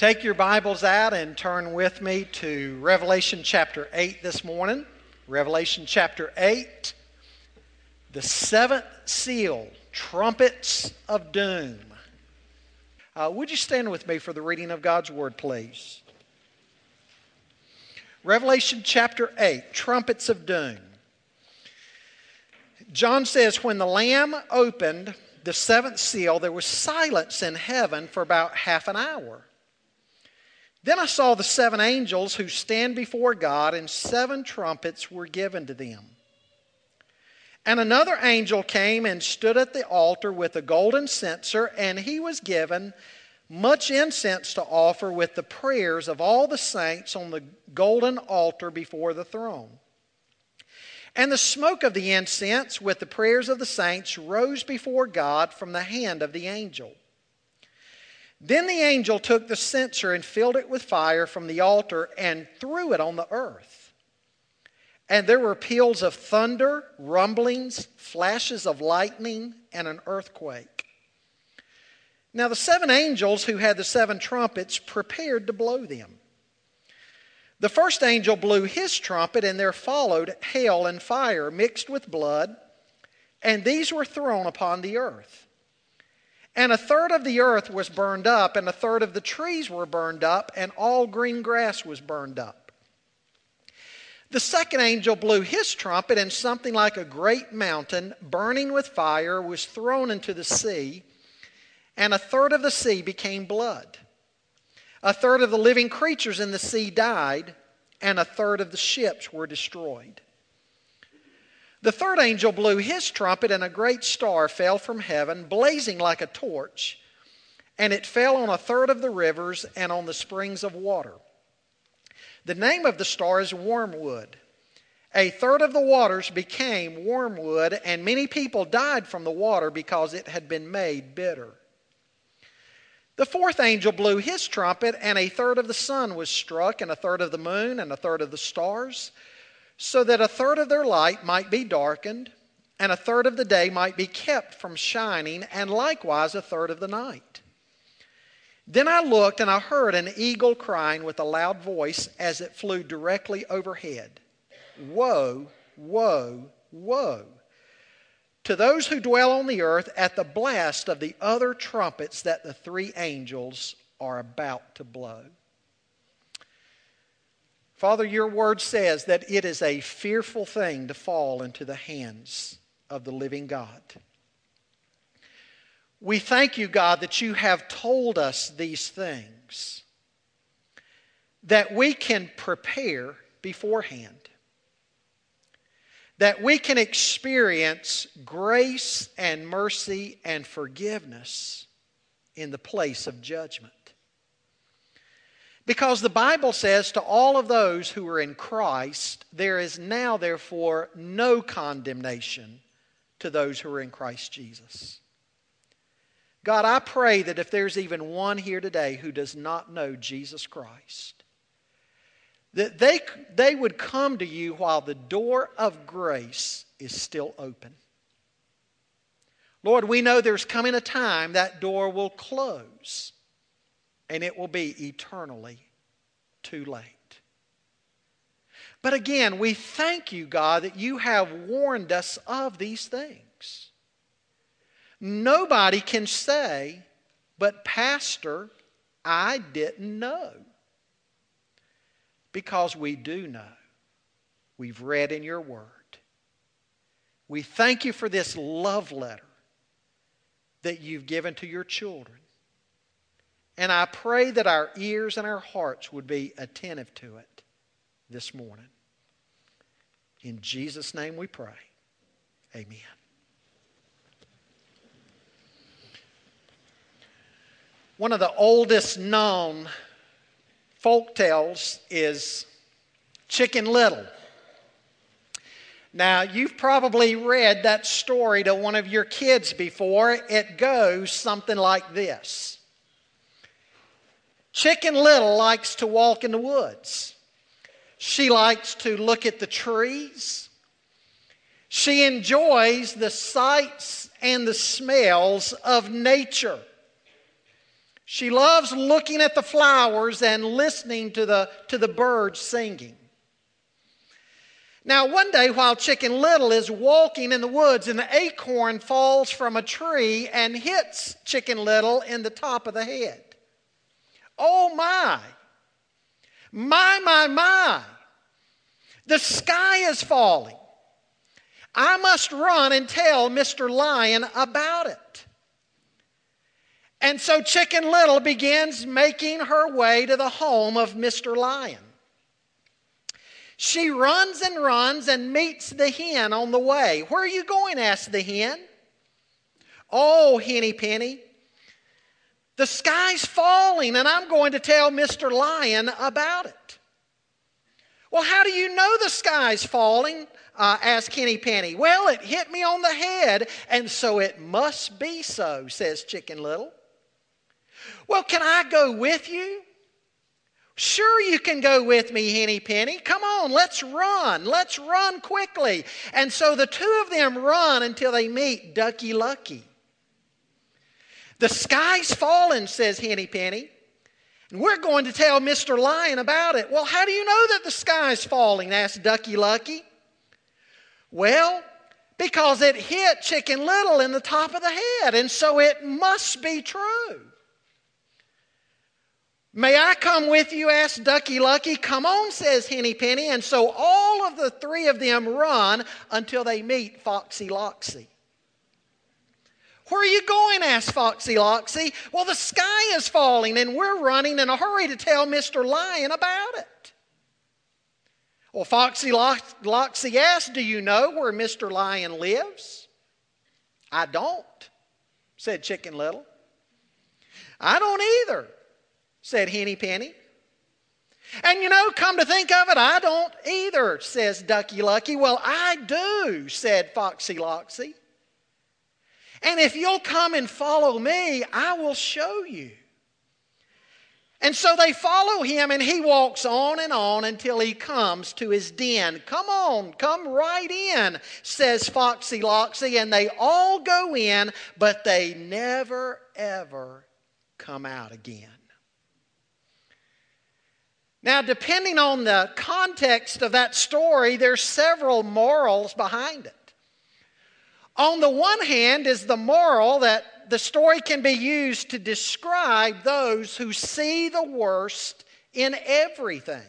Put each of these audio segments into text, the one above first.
Take your Bibles out and turn with me to Revelation chapter 8 this morning. Revelation chapter 8, the seventh seal, trumpets of doom. Uh, would you stand with me for the reading of God's word, please? Revelation chapter 8, trumpets of doom. John says, When the Lamb opened the seventh seal, there was silence in heaven for about half an hour. Then I saw the seven angels who stand before God, and seven trumpets were given to them. And another angel came and stood at the altar with a golden censer, and he was given much incense to offer with the prayers of all the saints on the golden altar before the throne. And the smoke of the incense with the prayers of the saints rose before God from the hand of the angel. Then the angel took the censer and filled it with fire from the altar and threw it on the earth. And there were peals of thunder, rumblings, flashes of lightning, and an earthquake. Now the seven angels who had the seven trumpets prepared to blow them. The first angel blew his trumpet, and there followed hail and fire mixed with blood, and these were thrown upon the earth. And a third of the earth was burned up, and a third of the trees were burned up, and all green grass was burned up. The second angel blew his trumpet, and something like a great mountain, burning with fire, was thrown into the sea, and a third of the sea became blood. A third of the living creatures in the sea died, and a third of the ships were destroyed. The third angel blew his trumpet, and a great star fell from heaven, blazing like a torch, and it fell on a third of the rivers and on the springs of water. The name of the star is Wormwood. A third of the waters became wormwood, and many people died from the water because it had been made bitter. The fourth angel blew his trumpet, and a third of the sun was struck, and a third of the moon, and a third of the stars so that a third of their light might be darkened, and a third of the day might be kept from shining, and likewise a third of the night. Then I looked, and I heard an eagle crying with a loud voice as it flew directly overhead Woe, woe, woe to those who dwell on the earth at the blast of the other trumpets that the three angels are about to blow. Father, your word says that it is a fearful thing to fall into the hands of the living God. We thank you, God, that you have told us these things, that we can prepare beforehand, that we can experience grace and mercy and forgiveness in the place of judgment. Because the Bible says to all of those who are in Christ, there is now, therefore, no condemnation to those who are in Christ Jesus. God, I pray that if there's even one here today who does not know Jesus Christ, that they, they would come to you while the door of grace is still open. Lord, we know there's coming a time that door will close and it will be eternally too late. But again, we thank you, God, that you have warned us of these things. Nobody can say, but Pastor, I didn't know. Because we do know. We've read in your word. We thank you for this love letter that you've given to your children. And I pray that our ears and our hearts would be attentive to it this morning. In Jesus' name we pray. Amen. One of the oldest known folk tales is Chicken Little. Now, you've probably read that story to one of your kids before. It goes something like this Chicken Little likes to walk in the woods. She likes to look at the trees. She enjoys the sights and the smells of nature. She loves looking at the flowers and listening to the, to the birds singing. Now, one day while Chicken Little is walking in the woods, an acorn falls from a tree and hits Chicken Little in the top of the head. Oh my! My, my, my! The sky is falling. I must run and tell Mr. Lion about it. And so Chicken Little begins making her way to the home of Mr. Lion. She runs and runs and meets the hen on the way. Where are you going? asked the hen. Oh, Henny Penny, the sky's falling and I'm going to tell Mr. Lion about it. Well, how do you know the sky's falling? Uh, asked Henny Penny. Well, it hit me on the head, and so it must be so, says Chicken Little. Well, can I go with you? Sure, you can go with me, Henny Penny. Come on, let's run. Let's run quickly. And so the two of them run until they meet Ducky Lucky. The sky's fallen, says Henny Penny. And we're going to tell Mr. Lion about it. Well, how do you know that the sky's falling? asked Ducky Lucky. Well, because it hit Chicken Little in the top of the head, and so it must be true. May I come with you? asked Ducky Lucky. Come on, says Henny Penny. And so all of the three of them run until they meet Foxy Loxy. Where are you going? asked Foxy Loxy. Well, the sky is falling and we're running in a hurry to tell Mr. Lion about it. Well, Foxy Loxy asked, Do you know where Mr. Lion lives? I don't, said Chicken Little. I don't either, said Henny Penny. And you know, come to think of it, I don't either, says Ducky Lucky. Well, I do, said Foxy Loxy. And if you'll come and follow me, I will show you. And so they follow him, and he walks on and on until he comes to his den. Come on, come right in, says Foxy Loxy. And they all go in, but they never, ever come out again. Now, depending on the context of that story, there's several morals behind it. On the one hand is the moral that the story can be used to describe those who see the worst in everything.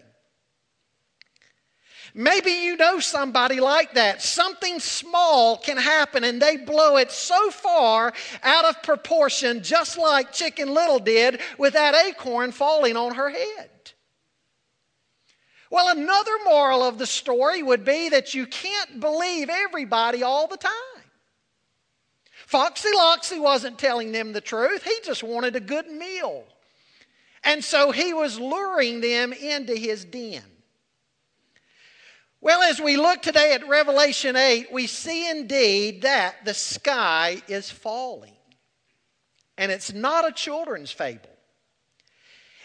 Maybe you know somebody like that. Something small can happen and they blow it so far out of proportion, just like Chicken Little did with that acorn falling on her head. Well, another moral of the story would be that you can't believe everybody all the time. Foxy Loxy wasn't telling them the truth, he just wanted a good meal. And so he was luring them into his den. Well, as we look today at Revelation 8, we see indeed that the sky is falling. And it's not a children's fable.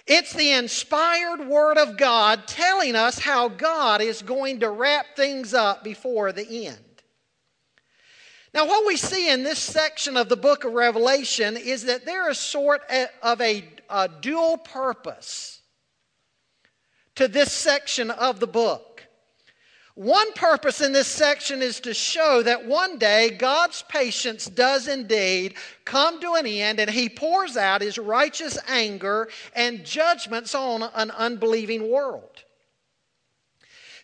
It's the inspired Word of God telling us how God is going to wrap things up before the end. Now, what we see in this section of the book of Revelation is that there is sort of a, a dual purpose to this section of the book. One purpose in this section is to show that one day God's patience does indeed come to an end and he pours out his righteous anger and judgments on an unbelieving world.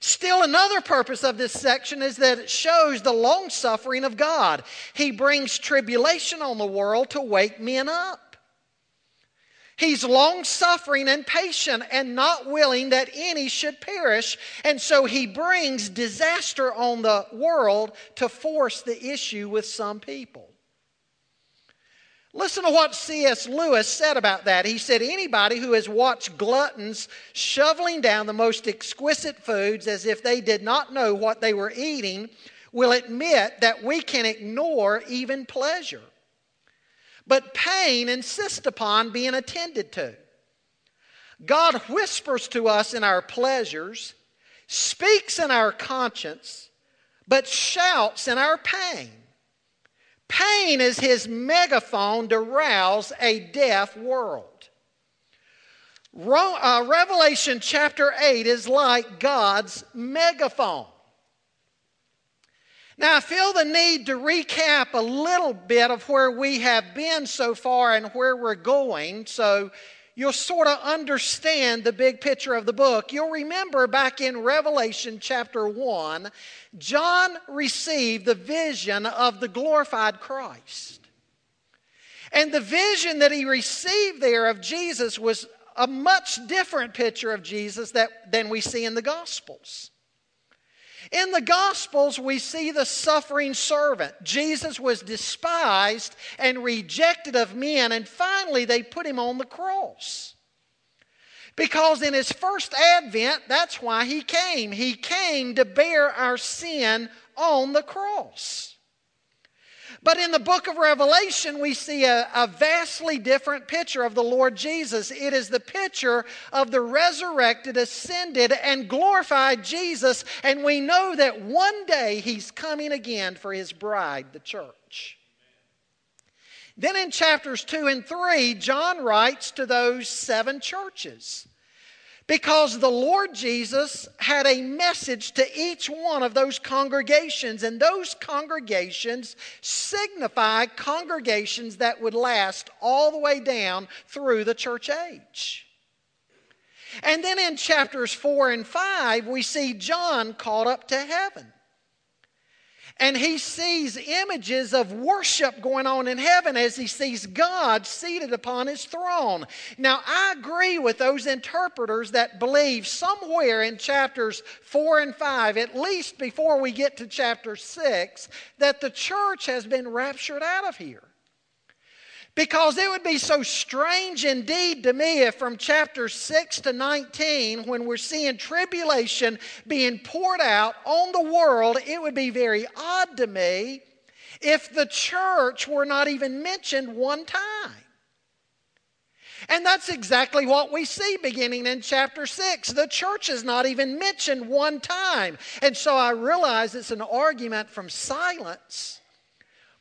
Still, another purpose of this section is that it shows the long suffering of God. He brings tribulation on the world to wake men up. He's long suffering and patient and not willing that any should perish. And so he brings disaster on the world to force the issue with some people. Listen to what C.S. Lewis said about that. He said, Anybody who has watched gluttons shoveling down the most exquisite foods as if they did not know what they were eating will admit that we can ignore even pleasure. But pain insists upon being attended to. God whispers to us in our pleasures, speaks in our conscience, but shouts in our pain. Pain is his megaphone to rouse a deaf world. uh, Revelation chapter 8 is like God's megaphone. Now, I feel the need to recap a little bit of where we have been so far and where we're going so you'll sort of understand the big picture of the book. You'll remember back in Revelation chapter 1, John received the vision of the glorified Christ. And the vision that he received there of Jesus was a much different picture of Jesus that, than we see in the Gospels. In the Gospels, we see the suffering servant. Jesus was despised and rejected of men, and finally they put him on the cross. Because in his first advent, that's why he came. He came to bear our sin on the cross. But in the book of Revelation, we see a, a, vastly different picture of the Lord Jesus. It is the picture of the resurrected, ascended, and glorified Jesus. And we know that one day he's coming again for his bride, the church. Then in chapters 2 and 3, John writes to those seven churches. Because the Lord Jesus had a message to each one of those congregations, and those congregations signify congregations that would last all the way down through the church age. And then in chapters 4 and 5, we see John caught up to heaven and he sees images of worship going on in heaven as he sees God seated upon his throne. Now, I agree with those interpreters that believe somewhere in chapters 4 and 5, at least before we get to chapter 6, that the church has been raptured out of here. Because it would be so strange indeed to me if from chapter 6 to 19, when we're seeing tribulation being poured out on the world, it would be very odd to me if the church were not even mentioned one time. And that's exactly what we see beginning in chapter 6. The church is not even mentioned one time. And so I realize it's an argument from silence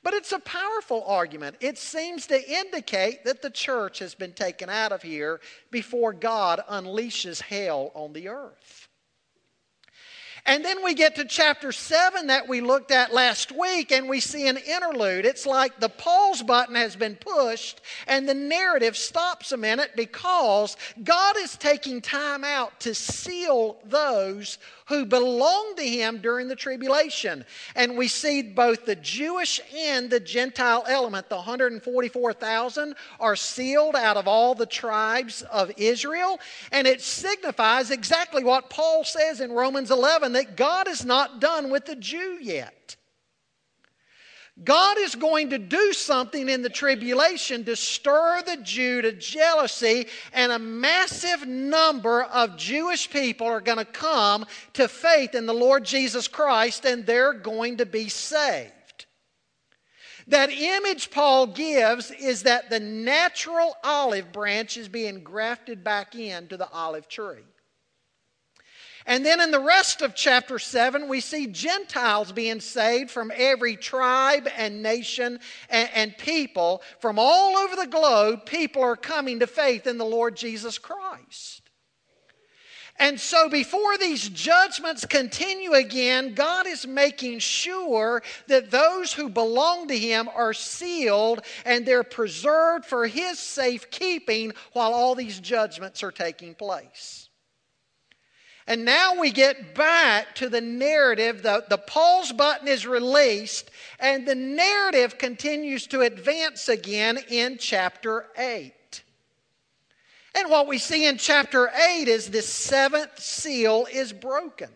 but it's a powerful argument. It seems to indicate that the church has been taken out of here before God unleashes hell on the earth. And then we get to chapter 7 that we looked at last week, and we see an interlude. It's like the pause button has been pushed, and the narrative stops a minute because God is taking time out to seal those who belong to him during the tribulation. And we see both the Jewish and the Gentile element, the 144,000, are sealed out of all the tribes of Israel. And it signifies exactly what Paul says in Romans 11 that God is not done with the Jew yet. God is going to do something in the tribulation to stir the Jew to jealousy, and a massive number of Jewish people are going to come to faith in the Lord Jesus Christ, and they're going to be saved. That image Paul gives is that the natural olive branch is being grafted back into the olive tree. And then in the rest of chapter 7, we see Gentiles being saved from every tribe and nation and, and, people. From all over the globe, people are coming to faith in the Lord Jesus Christ. And so, before these judgments continue again, God is making sure that those who belong to Him are sealed and they're preserved for His safekeeping while all these judgments are taking place. And now we get back to the narrative. The, the pause button is released, and the narrative continues to advance again in chapter 8. And what we see in chapter 8 is the seventh seal is broken.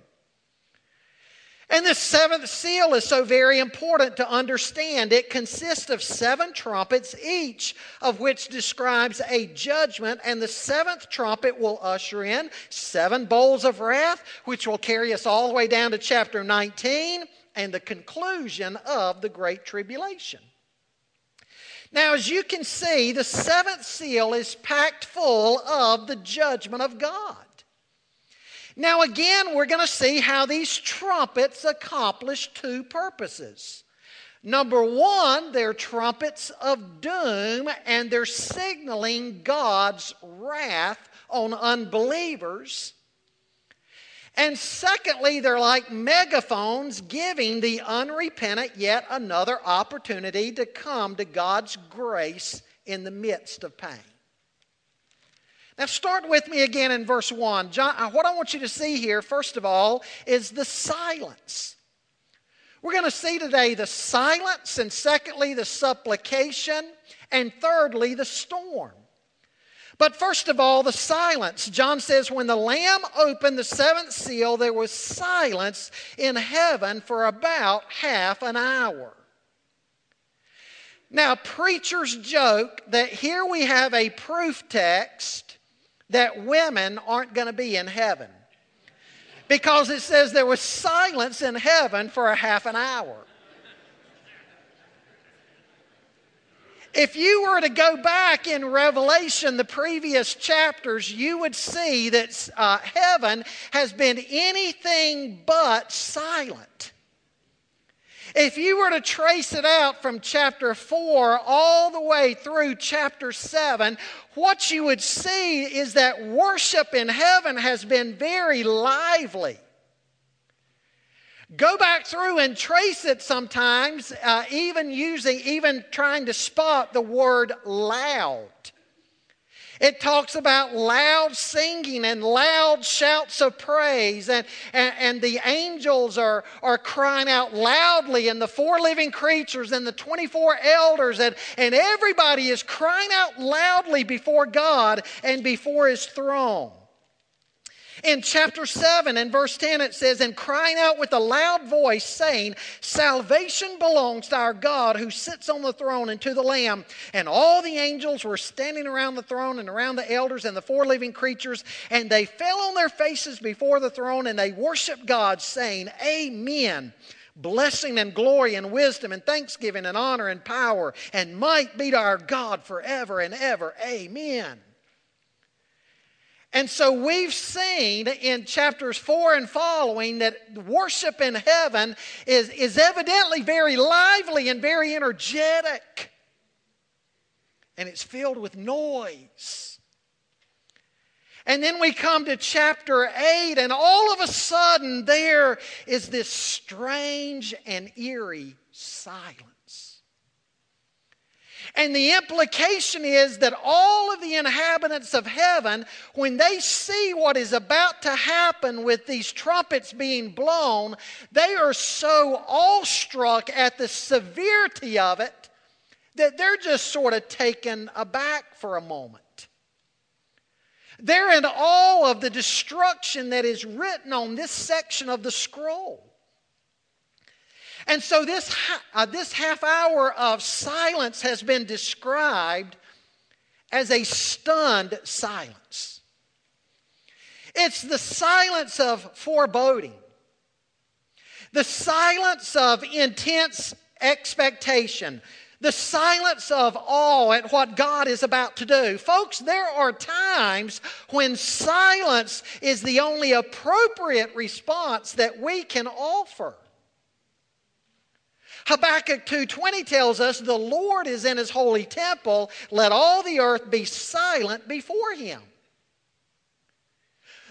And the seventh seal is so very important to understand. It consists of seven trumpets, each of which describes a judgment, and the seventh trumpet will usher in seven bowls of wrath, which will carry us all the way down to chapter 19 and the conclusion of the Great Tribulation. Now, as you can see, the seventh seal is packed full of the judgment of God. Now, again, we're going to see how these trumpets accomplish two purposes. Number one, they're trumpets of doom and they're signaling God's wrath on unbelievers. And secondly, they're like megaphones giving the unrepentant yet another opportunity to come to God's grace in the midst of pain. Now, start with me again in verse 1. John, uh, what I want you to see here, first of all, is the silence. We're going to see today the silence, and secondly, the supplication, and thirdly, the storm. But first of all, the silence. John says, when the Lamb opened the seventh seal, there was silence in heaven for about half an hour. Now, preachers joke that here we have a proof text that women aren't going to be in heaven because it says there was silence in heaven for a half an hour. If you were to go back in Revelation, the previous chapters, you would see that uh, heaven has been anything but silent. If you were to trace it out from chapter 4 all the way through chapter 7, what you would see is that worship in heaven has been very lively. Go back through and trace it sometimes, uh, even using, even trying to spot the word loud. It talks about loud singing and loud shouts of praise, and, and, and, the angels are, are crying out loudly, and the four living creatures and the 24 elders, and, and everybody is crying out loudly before God and before His throne. In chapter 7 and verse 10, it says, And crying out with a loud voice, saying, Salvation belongs to our God who sits on the throne and to the Lamb. And all the angels were standing around the throne and around the elders and the four living creatures, and they fell on their faces before the throne and they worshiped God, saying, Amen blessing and glory and wisdom and thanksgiving and honor and power and might be to our God forever and ever. Amen. And so we've seen in chapters four and following that worship in heaven is, is evidently very lively and very energetic. And it's filled with noise. And then we come to chapter 8, and all of a sudden there is this strange and eerie silence. And the implication is that all of the inhabitants of heaven, when they see what is about to happen with these trumpets being blown, they are so awestruck at the severity of it that they're just sort of taken aback for a moment. They're in awe of the destruction that is written on this section of the scroll. And so this, uh, this half hour of silence has been described as a stunned silence. It's the silence of foreboding, the silence of intense expectation, the silence of awe at what God is about to do. Folks, there are times when silence is the only appropriate response that we can offer. Habakkuk 2:20 tells us the Lord is in his holy temple, let all the earth be silent before him.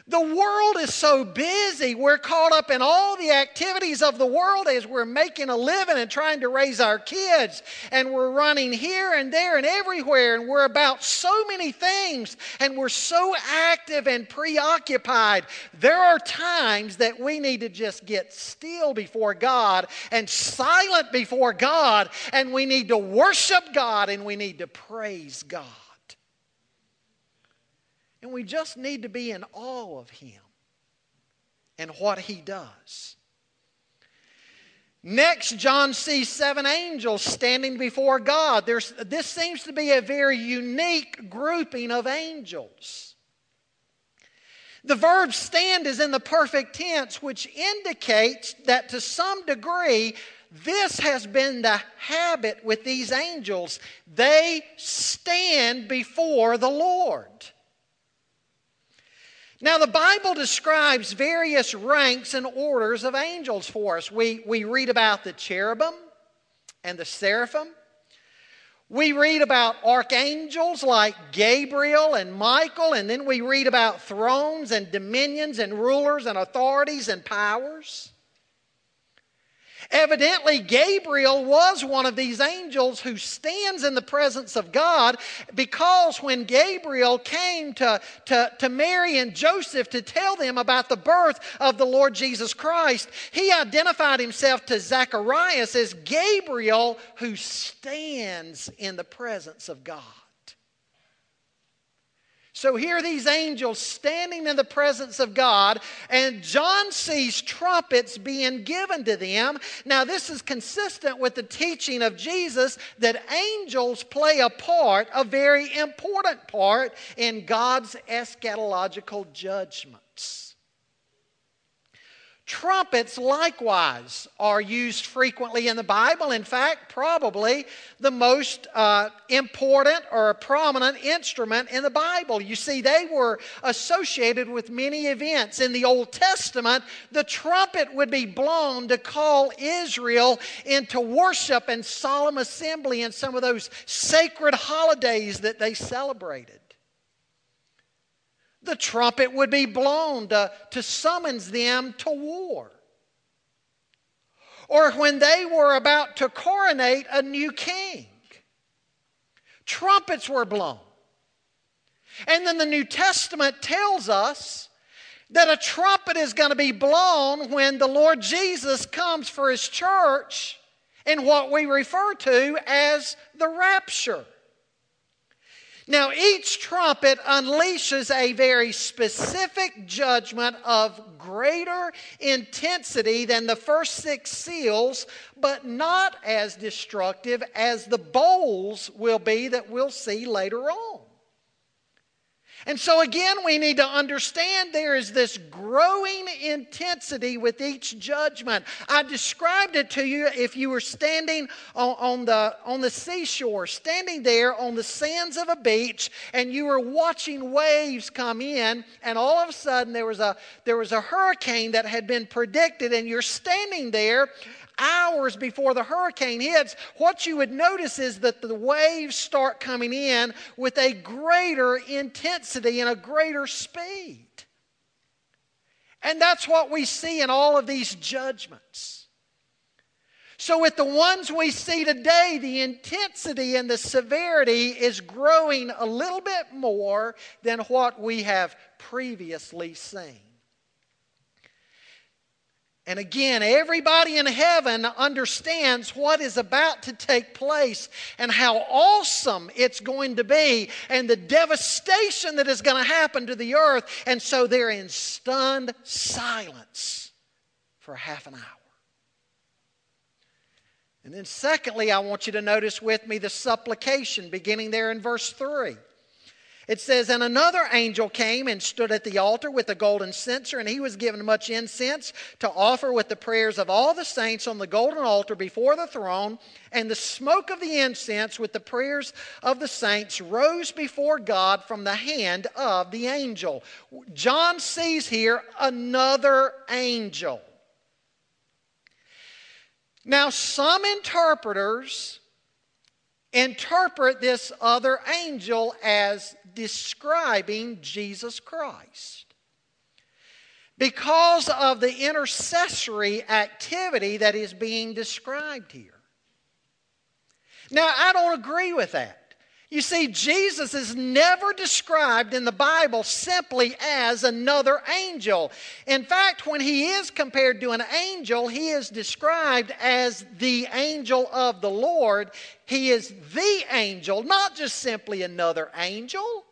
The world is so busy, we're caught up in all the activities of the world as we're making a living and trying to raise our kids. And we're running here and there and everywhere, and we're about so many things, and we're so active and preoccupied. There are times that we need to just get still before God and silent before God, and we need to worship God and we need to praise God. And we just need to be in awe of Him and what He does. Next, John sees seven angels standing before God. There's, this seems to be a very unique grouping of angels. The verb stand is in the perfect tense, which indicates that to some degree, this has been the habit with these angels. They stand before the Lord. Now, the Bible describes various ranks and orders of angels for us. We, we read about the cherubim and the seraphim. We read about archangels like Gabriel and Michael, and then we read about thrones and dominions and rulers and authorities and powers. Evidently, Gabriel was one of these angels who stands in the presence of God because when Gabriel came to, to, to Mary and Joseph to tell them about the birth of the Lord Jesus Christ, he identified himself to Zacharias as Gabriel who stands in the presence of God. So here these angels standing in the presence of God, and John sees trumpets being given to them. Now, this is consistent with the teaching of Jesus that angels play a part, a very important part, in God's eschatological judgments. Trumpets, likewise, are used frequently in the Bible. In fact, probably the most uh, important or prominent instrument in the Bible. You see, they were associated with many events. In the Old Testament, the trumpet would be blown to call Israel into worship and solemn assembly in some of those sacred holidays that they celebrated the trumpet would be blown to, to summons them to war. Or when they were about to coronate a new king, trumpets were blown. And then the New Testament tells us that a trumpet is going to be blown when the Lord Jesus comes for his church in what we refer to as the rapture. Now, each trumpet unleashes a very specific judgment of greater intensity than the first six seals, but not as destructive as the bowls will be that we'll see later on. And so, again, we need to understand there is this growing intensity with each judgment. I described it to you if you were standing on, on, the, on the seashore, standing there on the sands of a beach, and you were watching waves come in, and all of a sudden there was a, there was a hurricane that had been predicted, and you're standing there hours before the hurricane hits, what you would notice is that the waves start coming in with a greater intensity and a greater speed. And that's what we see in all of these judgments. So, with the ones we see today, the intensity and the severity is growing a little bit more than what we have previously seen. And again, everybody in heaven understands what is about to take place and how awesome it's going to be and the devastation that is going to happen to the earth. And so they're in stunned silence for half an hour. And then, secondly, I want you to notice with me the supplication beginning there in verse 3. It says, And another angel came and stood at the altar with a golden censer, and he was given much incense to offer with the prayers of all the saints on the golden altar before the throne. And the smoke of the incense with the prayers of the saints rose before God from the hand of the angel. John sees here another angel. Now, some interpreters interpret this other angel as describing Jesus Christ. Because of the intercessory activity that is being described here. Now, I don't agree with that. You see, Jesus is never described in the Bible simply as another angel. In fact, when he is compared to an angel, he is described as the angel of the Lord. He is the angel, not just simply another angel.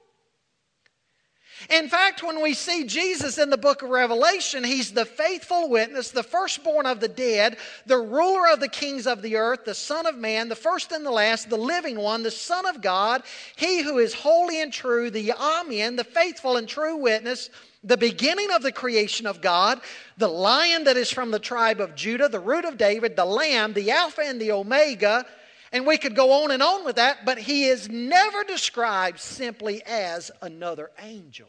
In fact, when we see Jesus in the book of Revelation, he's the faithful witness, the firstborn of the dead, the ruler of the kings of the earth, the Son of Man, the first and the last, the living one, the Son of God, he who is holy and true, the Amen, the faithful and true witness, the beginning of the creation of God, the lion that is from the tribe of Judah, the root of David, the lamb, the Alpha and the Omega. And we could go on and on with that, but he is never described simply as another angel.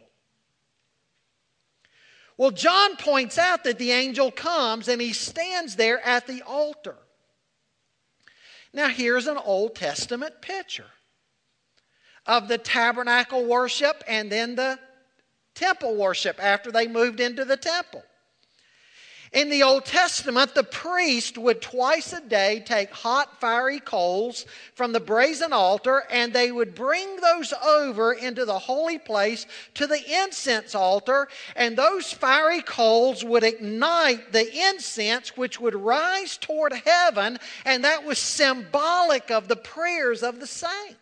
Well, John points out that the angel comes and he stands there at the altar. Now, here's an Old Testament picture of the tabernacle worship and then the temple worship after they moved into the temple. In the Old Testament, the priest would twice a day take hot, fiery coals from the brazen altar and they would bring those over into the holy place to the incense altar. And those fiery coals would ignite the incense, which would rise toward heaven. And that was symbolic of the prayers of the saints.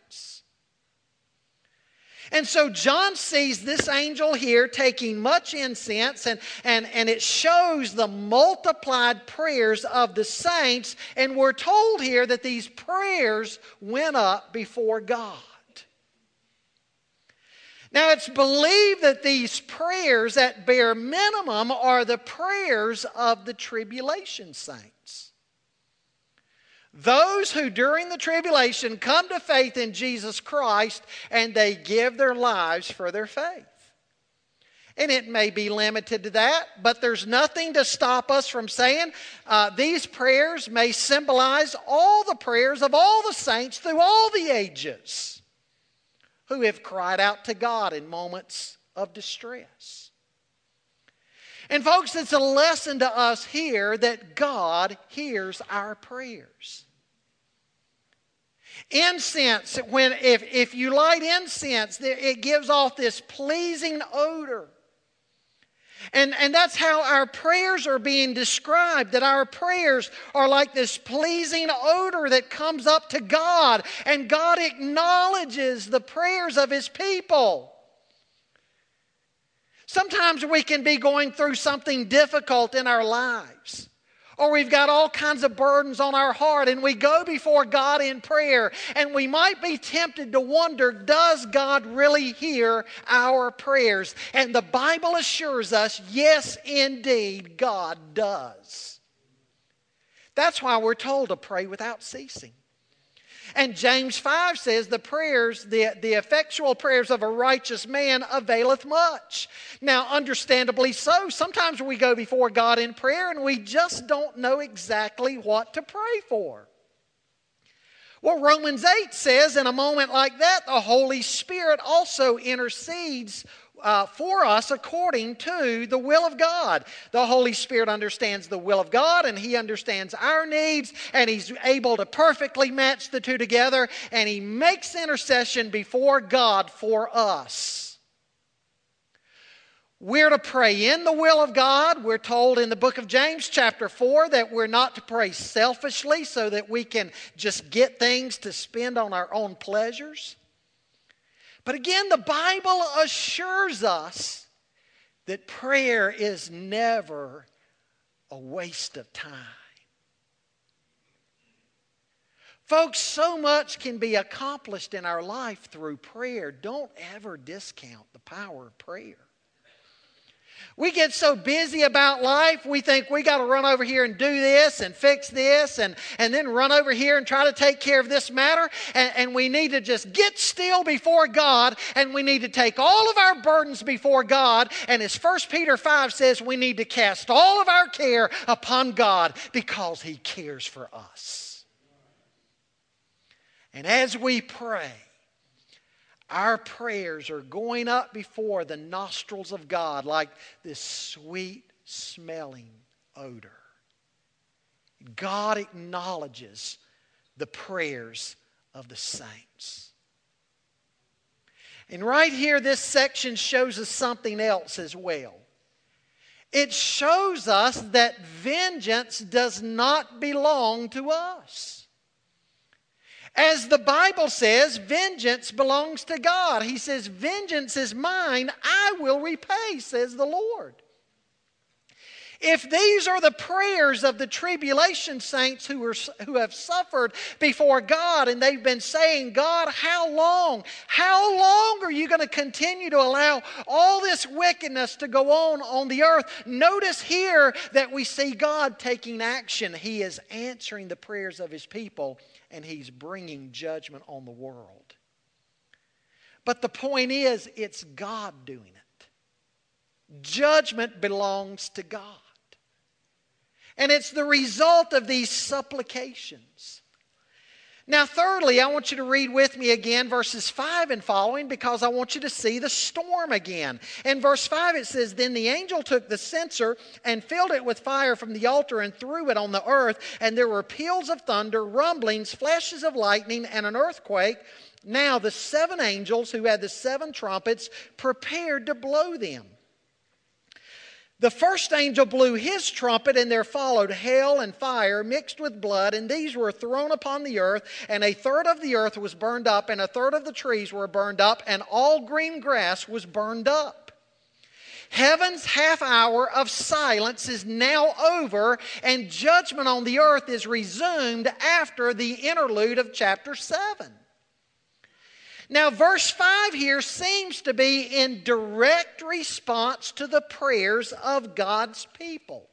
And so John sees this angel here taking much incense, and, and, and it shows the multiplied prayers of the saints. And we're told here that these prayers went up before God. Now, it's believed that these prayers, at bare minimum, are the prayers of the tribulation saints. Those who during the tribulation come to faith in Jesus Christ and they give their lives for their faith. And it may be limited to that, but there's nothing to stop us from saying uh, these prayers may symbolize all the prayers of all the saints through all the ages who have cried out to God in moments of distress. And, folks, it's a lesson to us here that God hears our prayers. Incense, when, if, if you light incense, it gives off this pleasing odor. And, and that's how our prayers are being described that our prayers are like this pleasing odor that comes up to God, and God acknowledges the prayers of His people. Sometimes we can be going through something difficult in our lives. Or we've got all kinds of burdens on our heart, and we go before God in prayer, and we might be tempted to wonder does God really hear our prayers? And the Bible assures us yes, indeed, God does. That's why we're told to pray without ceasing. And James 5 says, The prayers, the, the effectual prayers of a righteous man availeth much. Now, understandably so, sometimes we go before God in prayer and we just don't know exactly what to pray for. Well, Romans 8 says, in a moment like that, the Holy Spirit also intercedes uh, for us according to the will of God. The Holy Spirit understands the will of God and He understands our needs and He's able to perfectly match the two together and He makes intercession before God for us. We're to pray in the will of God. We're told in the book of James, chapter 4, that we're not to pray selfishly so that we can just get things to spend on our own pleasures. But again, the Bible assures us that prayer is never a waste of time. Folks, so much can be accomplished in our life through prayer. Don't ever discount the power of prayer. We get so busy about life, we think we got to run over here and do this and fix this and, and then run over here and try to take care of this matter. And, and we need to just get still before God and we need to take all of our burdens before God. And as 1 Peter 5 says, we need to cast all of our care upon God because He cares for us. And as we pray, our prayers are going up before the nostrils of God like this sweet smelling odor. God acknowledges the prayers of the saints. And right here, this section shows us something else as well. It shows us that vengeance does not belong to us. As the Bible says, vengeance belongs to God. He says, Vengeance is mine, I will repay, says the Lord. If these are the prayers of the tribulation saints who, are, who have suffered before God and they've been saying, God, how long? How long are you going to continue to allow all this wickedness to go on on the earth? Notice here that we see God taking action. He is answering the prayers of His people and He's bringing judgment on the world. But the point is, it's God doing it. Judgment belongs to God. And it's the result of these supplications. Now, thirdly, I want you to read with me again verses 5 and following because I want you to see the storm again. In verse 5, it says, Then the angel took the censer and filled it with fire from the altar and threw it on the earth, and there were peals of thunder, rumblings, flashes of lightning, and an earthquake. Now the seven angels who had the seven trumpets prepared to blow them. The first angel blew his trumpet, and there followed hail and fire mixed with blood, and these were thrown upon the earth, and a third of the earth was burned up, and a third of the trees were burned up, and all green grass was burned up. Heaven's half hour of silence is now over, and judgment on the earth is resumed after the interlude of chapter 7. Now, verse 5 here seems to be in direct response to the prayers of God's people.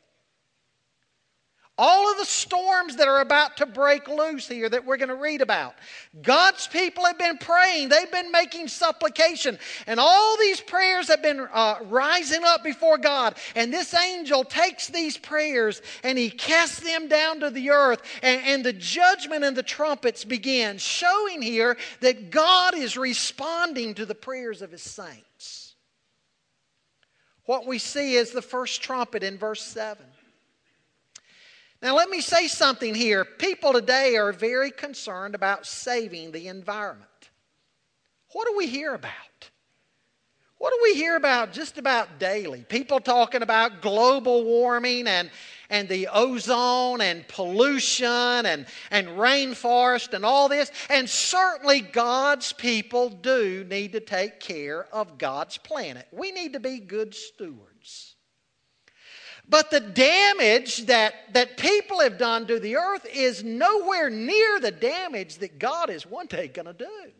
All of the storms that are about to break loose here that we're going to read about. God's people have been praying, they've been making supplication, and all these prayers have been uh, rising up before God. And this angel takes these prayers and he casts them down to the earth, and, and the judgment and the trumpets begin, showing here that God is responding to the prayers of his saints. What we see is the first trumpet in verse 7. Now, let me say something here. People today are very concerned about saving the environment. What do we hear about? What do we hear about just about daily? People talking about global warming and, and the ozone and pollution and, and rainforest and all this. And certainly, God's people do need to take care of God's planet. We need to be good stewards. But the damage that, that people have done to the earth is nowhere near the damage that God is one day going to do.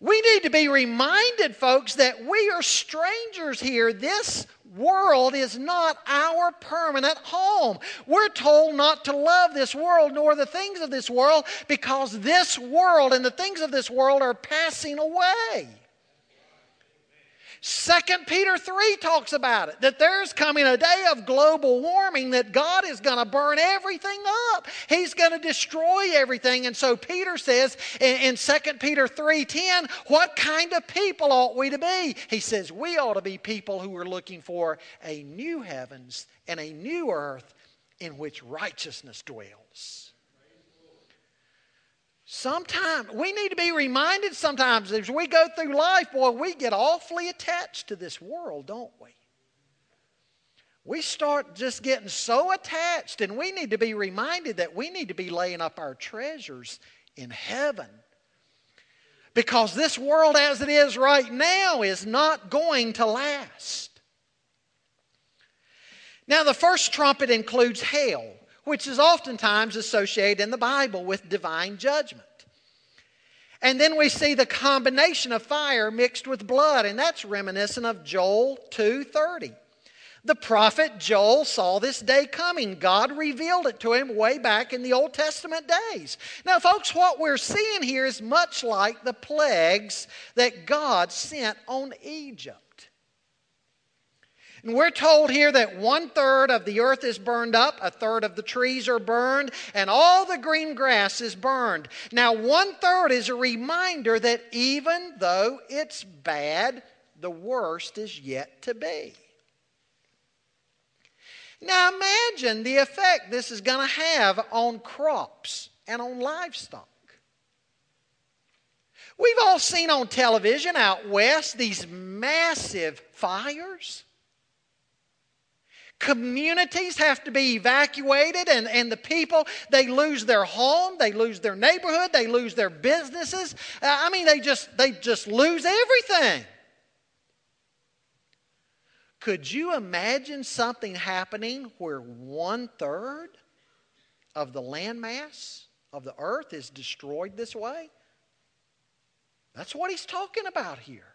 We need to be reminded, folks, that we are strangers here. This world is not our permanent home. We're told not to love this world nor the things of this world because this world and the things of this world are passing away. Second Peter 3 talks about it that there's coming a day of global warming that God is going to burn everything up. He's going to destroy everything. And so Peter says in, in 2 Peter 3:10, what kind of people ought we to be? He says we ought to be people who are looking for a new heavens and a new earth in which righteousness dwells. Sometimes we need to be reminded sometimes as we go through life, boy, we get awfully attached to this world, don't we? We start just getting so attached, and we need to be reminded that we need to be laying up our treasures in heaven. Because this world as it is right now is not going to last. Now, the first trumpet includes hail which is oftentimes associated in the Bible with divine judgment. And then we see the combination of fire mixed with blood, and that's reminiscent of Joel 2:30. The prophet Joel saw this day coming. God revealed it to him way back in the Old Testament days. Now, folks, what we're seeing here is much like the plagues that God sent on Egypt. And we're told here that one third of the earth is burned up, a third of the trees are burned, and all the green grass is burned. Now, one third is a reminder that even though it's bad, the worst is yet to be. Now, imagine the effect this is going to have on crops and on livestock. We've all seen on television out west these massive fires. Communities have to be evacuated, and, and the people, they lose their home, they lose their neighborhood, they lose their businesses. Uh, I mean, they just, they just lose everything. Could you imagine something happening where one third of the landmass of the earth is destroyed this way? That's what he's talking about here.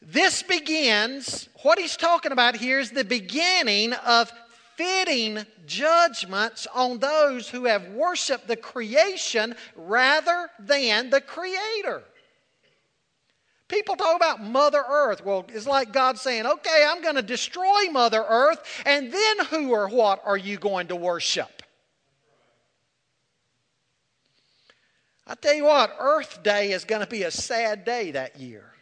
This begins, what he's talking about here is the beginning of fitting judgments on those who have worshiped the creation rather than the creator. People talk about Mother Earth. Well, it's like God saying, okay, I'm going to destroy Mother Earth, and then who or what are you going to worship? I tell you what, Earth Day is going to be a sad day that year.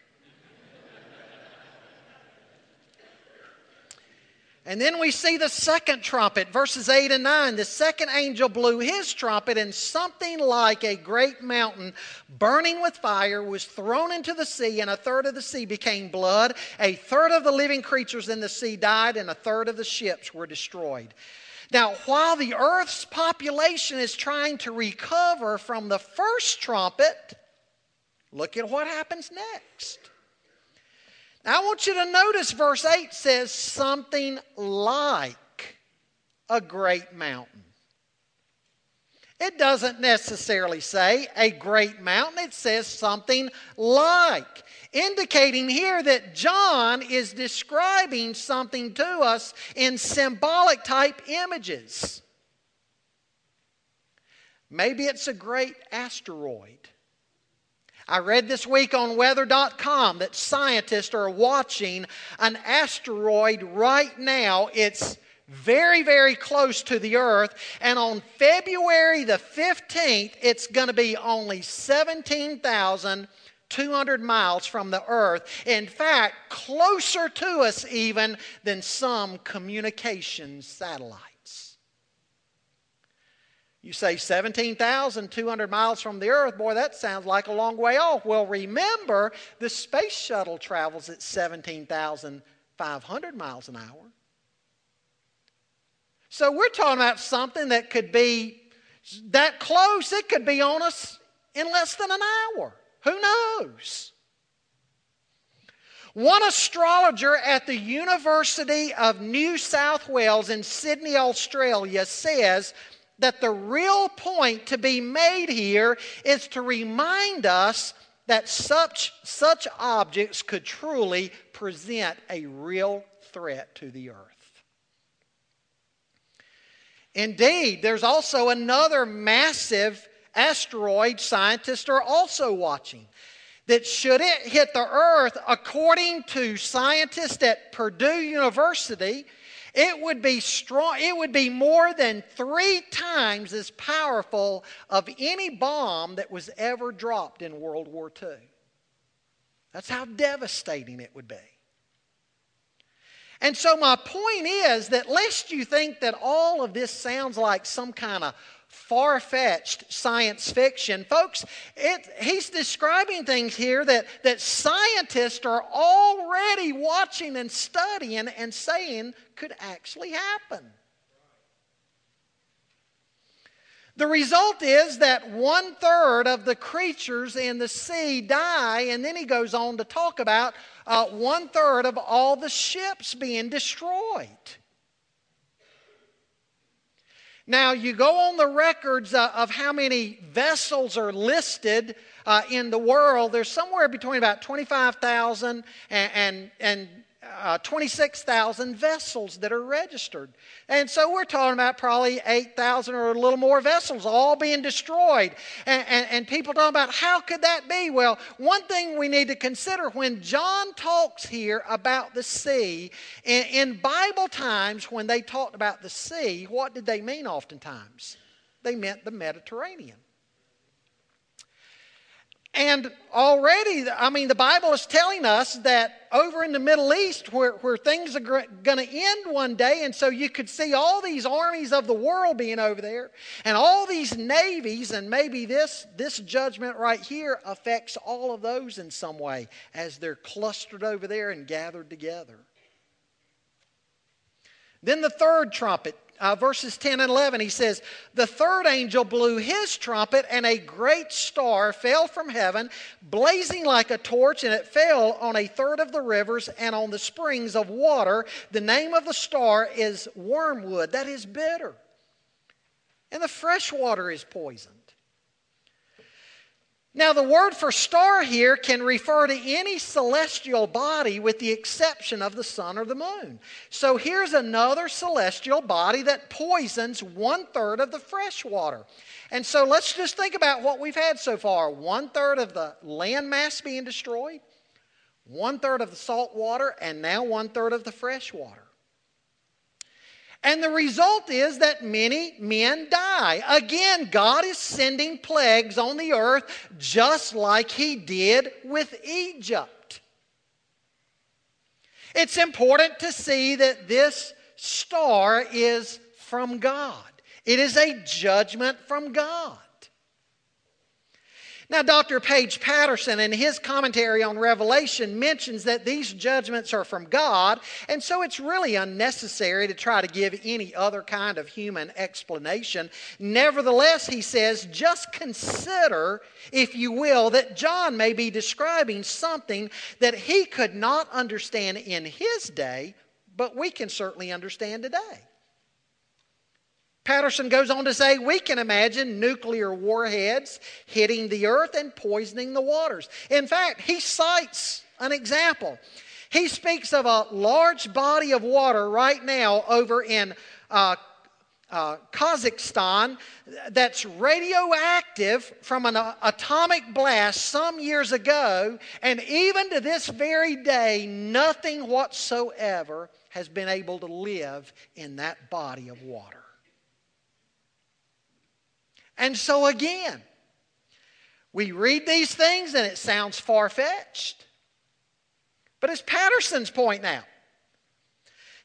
And then we see the second trumpet, verses 8 and 9. The second angel blew his trumpet, and something like a great mountain burning with fire was thrown into the sea, and a third of the sea became blood. A third of the living creatures in the sea died, and a third of the ships were destroyed. Now, while the earth's population is trying to recover from the first trumpet, look at what happens next. I want you to notice verse 8 says something like a great mountain. It doesn't necessarily say a great mountain, it says something like, indicating here that John is describing something to us in symbolic type images. Maybe it's a great asteroid. I read this week on weather.com that scientists are watching an asteroid right now. It's very, very close to the Earth. And on February the 15th, it's going to be only 17,200 miles from the Earth. In fact, closer to us even than some communication satellites. You say 17,200 miles from the Earth, boy, that sounds like a long way off. Well, remember, the space shuttle travels at 17,500 miles an hour. So we're talking about something that could be that close, it could be on us in less than an hour. Who knows? One astrologer at the University of New South Wales in Sydney, Australia says that the real point to be made here is to remind us that such, such objects could truly present a real threat to the earth. Indeed, there's also another massive asteroid scientists are also watching. That should it hit the earth, according to scientists at Purdue University, it would be strong, it would be more than three times as powerful of any bomb that was ever dropped in World War II. That's how devastating it would be. And so, my point is that lest you think that all of this sounds like some kind of far fetched science fiction. Folks, it, he's describing things here that, that scientists are already watching and studying and saying could actually happen. The result is that one third of the creatures in the sea die, and then he goes on to talk about uh, one third of all the ships being destroyed. Now, you go on the records uh, of how many vessels are listed uh, in the world. There's somewhere between about 25,000 and, and, and uh, 26,000 vessels that are registered. And so we're talking about probably 8,000 or a little more vessels all being destroyed. And, and, and, people talking about how could that be? Well, one thing we need to consider when John talks here about the sea, in, in Bible times when they talked about the sea, what did they mean oftentimes? They meant the Mediterranean. And already, I mean, the Bible is telling us that over in the Middle East, where, where things are going to end one day, and so you could see all these armies of the world being over there, and all these navies, and maybe this, this judgment right here affects all of those in some way as they're clustered over there and gathered together. Then the third trumpet uh, verses 10 and 11, he says, The third angel blew his trumpet, and a great star fell from heaven, blazing like a torch, and it fell on a third of the rivers and on the springs of water. The name of the star is wormwood, that is bitter. And the fresh water is poison. Now, the word for star here can refer to any celestial body with the exception of the sun or the moon. So here's another celestial body that poisons one third of the fresh water. And so let's just think about what we've had so far one third of the land mass being destroyed, one third of the salt water, and now one third of the fresh water. And the result is that many men die. Again, God is sending plagues on the earth just like He did with Egypt. It's important to see that this star is from God, it is a judgment from God. Now, Dr. Paige Patterson, in his commentary on Revelation, mentions that these judgments are from God, and so it's really unnecessary to try to give any other kind of human explanation. Nevertheless, he says, just consider, if you will, that John may be describing something that he could not understand in his day, but we can certainly understand today. Patterson goes on to say, we can imagine nuclear warheads hitting the earth and poisoning the waters. In fact, he cites an example. He speaks of a large body of water right now over in uh, uh, Kazakhstan that's radioactive from an uh, atomic blast some years ago, and even to this very day, nothing whatsoever has been able to live in that body of water. And so again, we read these things and it sounds far fetched. But it's Patterson's point now.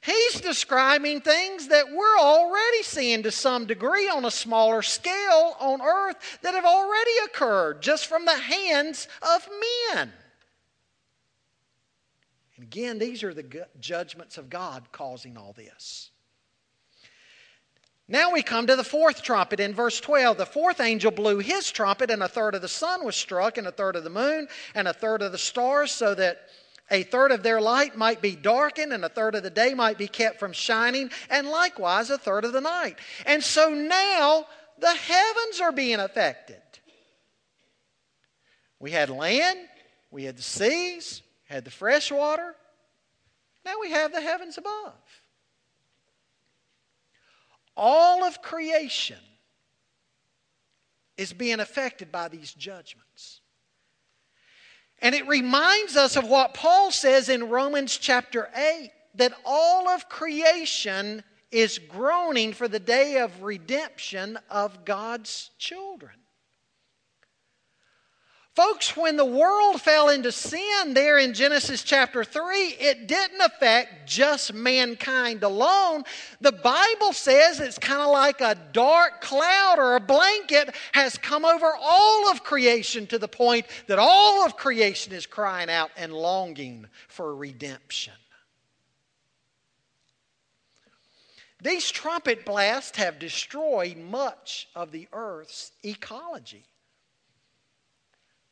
He's describing things that we're already seeing to some degree on a smaller scale on earth that have already occurred just from the hands of men. And again, these are the judgments of God causing all this. Now we come to the fourth trumpet in verse 12. The fourth angel blew his trumpet, and a third of the sun was struck, and a third of the moon, and a third of the stars, so that a third of their light might be darkened, and a third of the day might be kept from shining, and likewise a third of the night. And so now the heavens are being affected. We had land, we had the seas, had the fresh water. Now we have the heavens above all of creation is being affected by these judgments. And it reminds us of what Paul says in Romans chapter 8 that all of creation is groaning for the day of redemption of God's children. Folks, when the world fell into sin there in Genesis chapter 3, it didn't affect just mankind alone. The Bible says it's kind of like a dark cloud or a blanket has come over all of creation to the point that all of creation is crying out and longing for redemption. These trumpet blasts have destroyed much of the earth's ecology.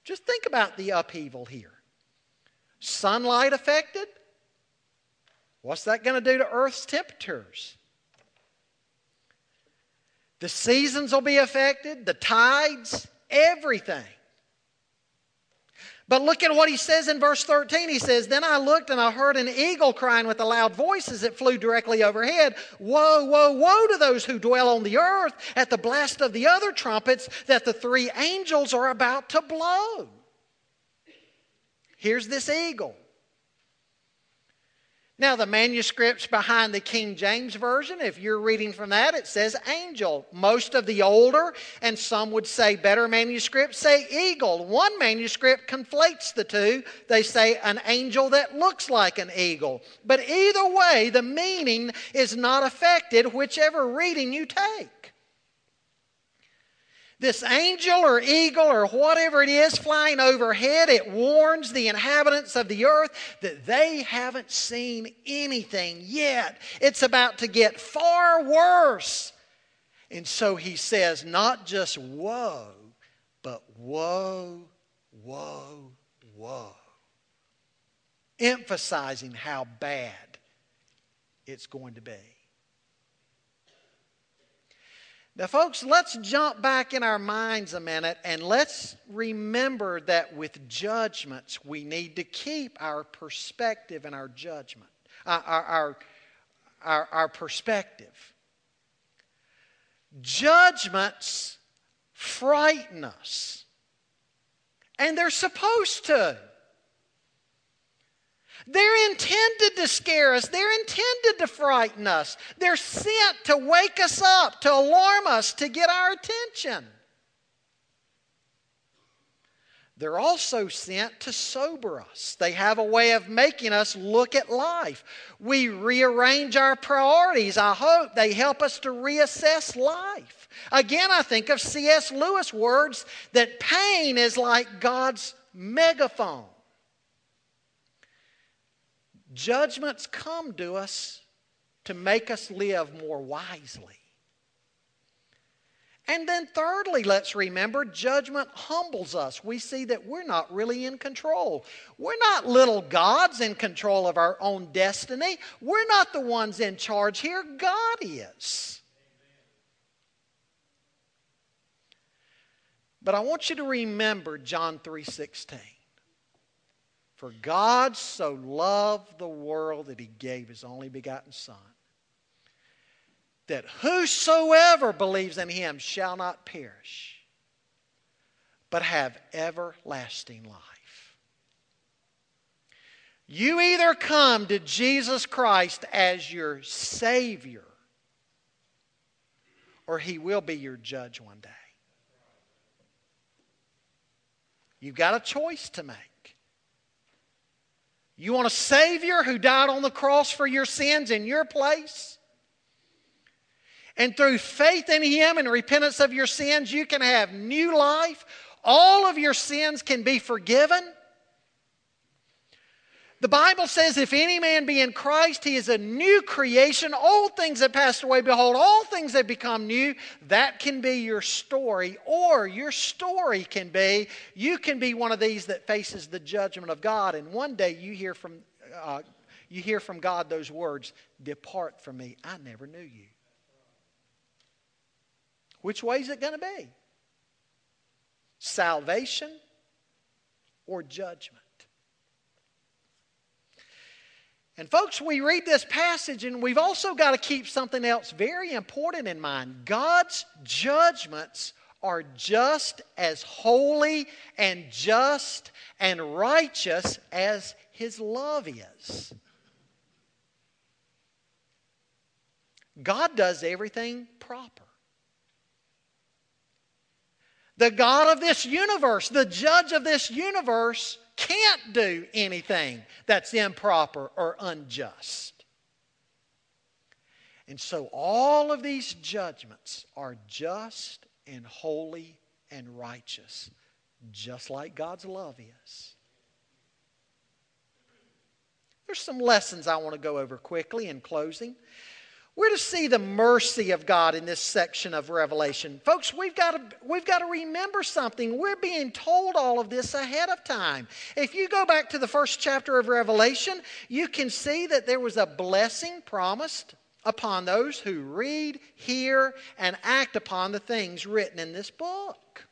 Just think about the upheaval here. Sunlight affected? What's that going to do to Earth's temperatures? The seasons will be affected, the tides, everything. But look at what he says in verse 13. He says, Then I looked and I heard an eagle crying with a loud voice as it flew directly overhead Woe, woe, woe to those who dwell on the earth at the blast of the other trumpets that the three angels are about to blow. Here's this eagle. Now, the manuscripts behind the King James Version, if you're reading from that, it says angel. Most of the older, and some would say better manuscripts, say eagle. One manuscript conflates the two. They say an angel that looks like an eagle. But either way, the meaning is not affected, whichever reading you take. This angel or eagle or whatever it is flying overhead, it warns the inhabitants of the earth that they haven't seen anything yet. It's about to get far worse. And so he says, not just woe, but woe, woe, woe. Emphasizing how bad it's going to be. Now, folks, let's jump back in our minds a minute and let's remember that with judgments, we need to keep our perspective and our judgment, uh, our, our, our, our perspective. Judgments frighten us, and they're supposed to. They're intended to scare us. They're intended to frighten us. They're sent to wake us up, to alarm us, to get our attention. They're also sent to sober us. They have a way of making us look at life. We rearrange our priorities. I hope they help us to reassess life. Again, I think of C.S. Lewis' words that pain is like God's megaphone. Judgments come to us to make us live more wisely. And then, thirdly, let's remember judgment humbles us. We see that we're not really in control. We're not little gods in control of our own destiny. We're not the ones in charge here. God is. But I want you to remember John 3:16. For God so loved the world that he gave his only begotten son that whosoever believes in him shall not perish, but have everlasting life. You either come to Jesus Christ as your Savior, or he will be your judge one day. You've got a choice to make. You want a Savior who died on the cross for your sins in your place? And through faith in Him and repentance of your sins, you can have new life. All of your sins can be forgiven. The Bible says, if any man be in Christ, he is a new creation. Old things have passed away. Behold, all things have become new. That can be your story. Or your story can be, you can be one of these that faces the judgment of God. And one day you hear from, uh, you hear from God those words Depart from me. I never knew you. Which way is it going to be? Salvation or judgment? And, folks, we read this passage, and we've also got to keep something else very important in mind. God's judgments are just as holy and just and righteous as His love is. God does everything proper the God of this universe, the judge of this universe, can't do anything that's improper or unjust. And so all of these judgments are just and holy and righteous, just like God's love is. There's some lessons I want to go over quickly in closing. We're to see the mercy of God in this section of Revelation. Folks, we've got, to, we've got to remember something. We're being told all of this ahead of time. If you go back to the first chapter of Revelation, you can see that there was a blessing promised upon those who read, hear, and act upon the things written in this book.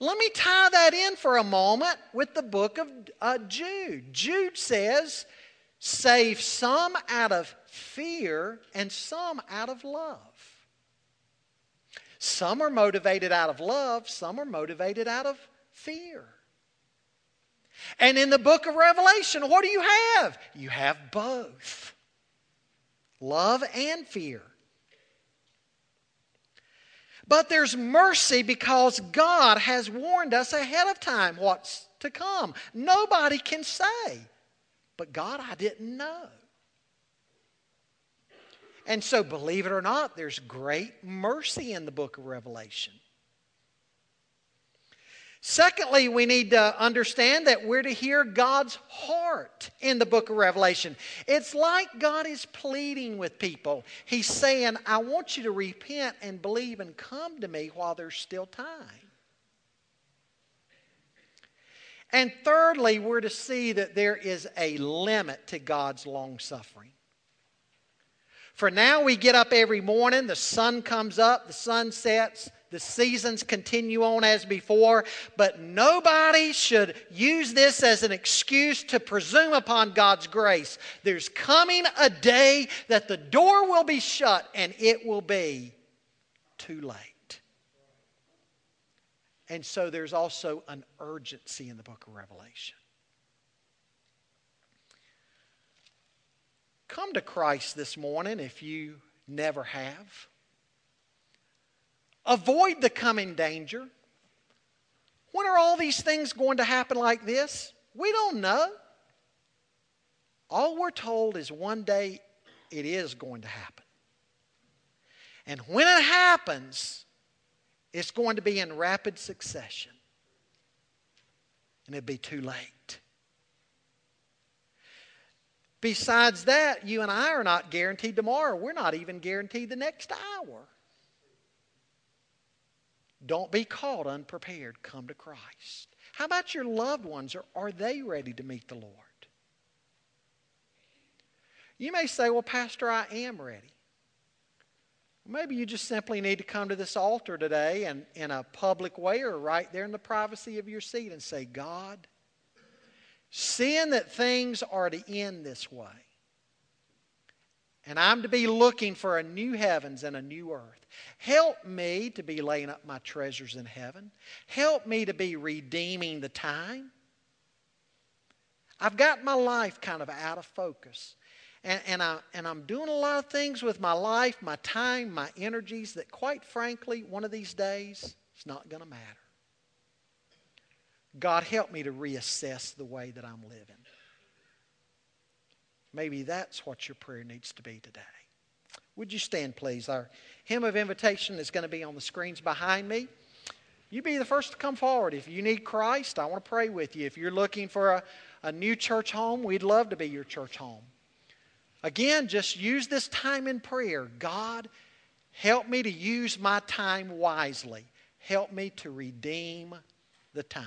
Let me tie that in for a moment with the book of uh, Jude. Jude says, save some out of fear and some out of love. Some are motivated out of love, some are motivated out of fear. And in the book of Revelation, what do you have? You have both love and fear. But there's mercy because God has warned us ahead of time what's to come. Nobody can say, but God, I didn't know. And so, believe it or not, there's great mercy in the book of Revelation. Secondly, we need to understand that we're to hear God's heart in the book of Revelation. It's like God is pleading with people. He's saying, I want you to repent and believe and come to me while there's still time. And thirdly, we're to see that there is a limit to God's long suffering. For now, we get up every morning, the sun comes up, the sun sets, the seasons continue on as before, but nobody should use this as an excuse to presume upon God's grace. There's coming a day that the door will be shut and it will be too late. And so there's also an urgency in the book of Revelation. Come to Christ this morning if you never have. Avoid the coming danger. When are all these things going to happen like this? We don't know. All we're told is one day it is going to happen. And when it happens, it's going to be in rapid succession. And it'll be too late. Besides that, you and I are not guaranteed tomorrow. We're not even guaranteed the next hour. Don't be caught unprepared. Come to Christ. How about your loved ones? Are, are they ready to meet the Lord? You may say, Well, Pastor, I am ready. Maybe you just simply need to come to this altar today and in a public way or right there in the privacy of your seat and say, God, seeing that things are to end this way, and I'm to be looking for a new heavens and a new earth. Help me to be laying up my treasures in heaven. Help me to be redeeming the time. I've got my life kind of out of focus. And, and, I, and I'm doing a lot of things with my life, my time, my energies that, quite frankly, one of these days, it's not going to matter. God, help me to reassess the way that I'm living. Maybe that's what your prayer needs to be today. Would you stand, please? Our hymn of invitation is going to be on the screens behind me. You be the first to come forward. If you need Christ, I want to pray with you. If you're looking for a, a new church home, we'd love to be your church home. Again, just use this time in prayer. God, help me to use my time wisely. Help me to redeem the time.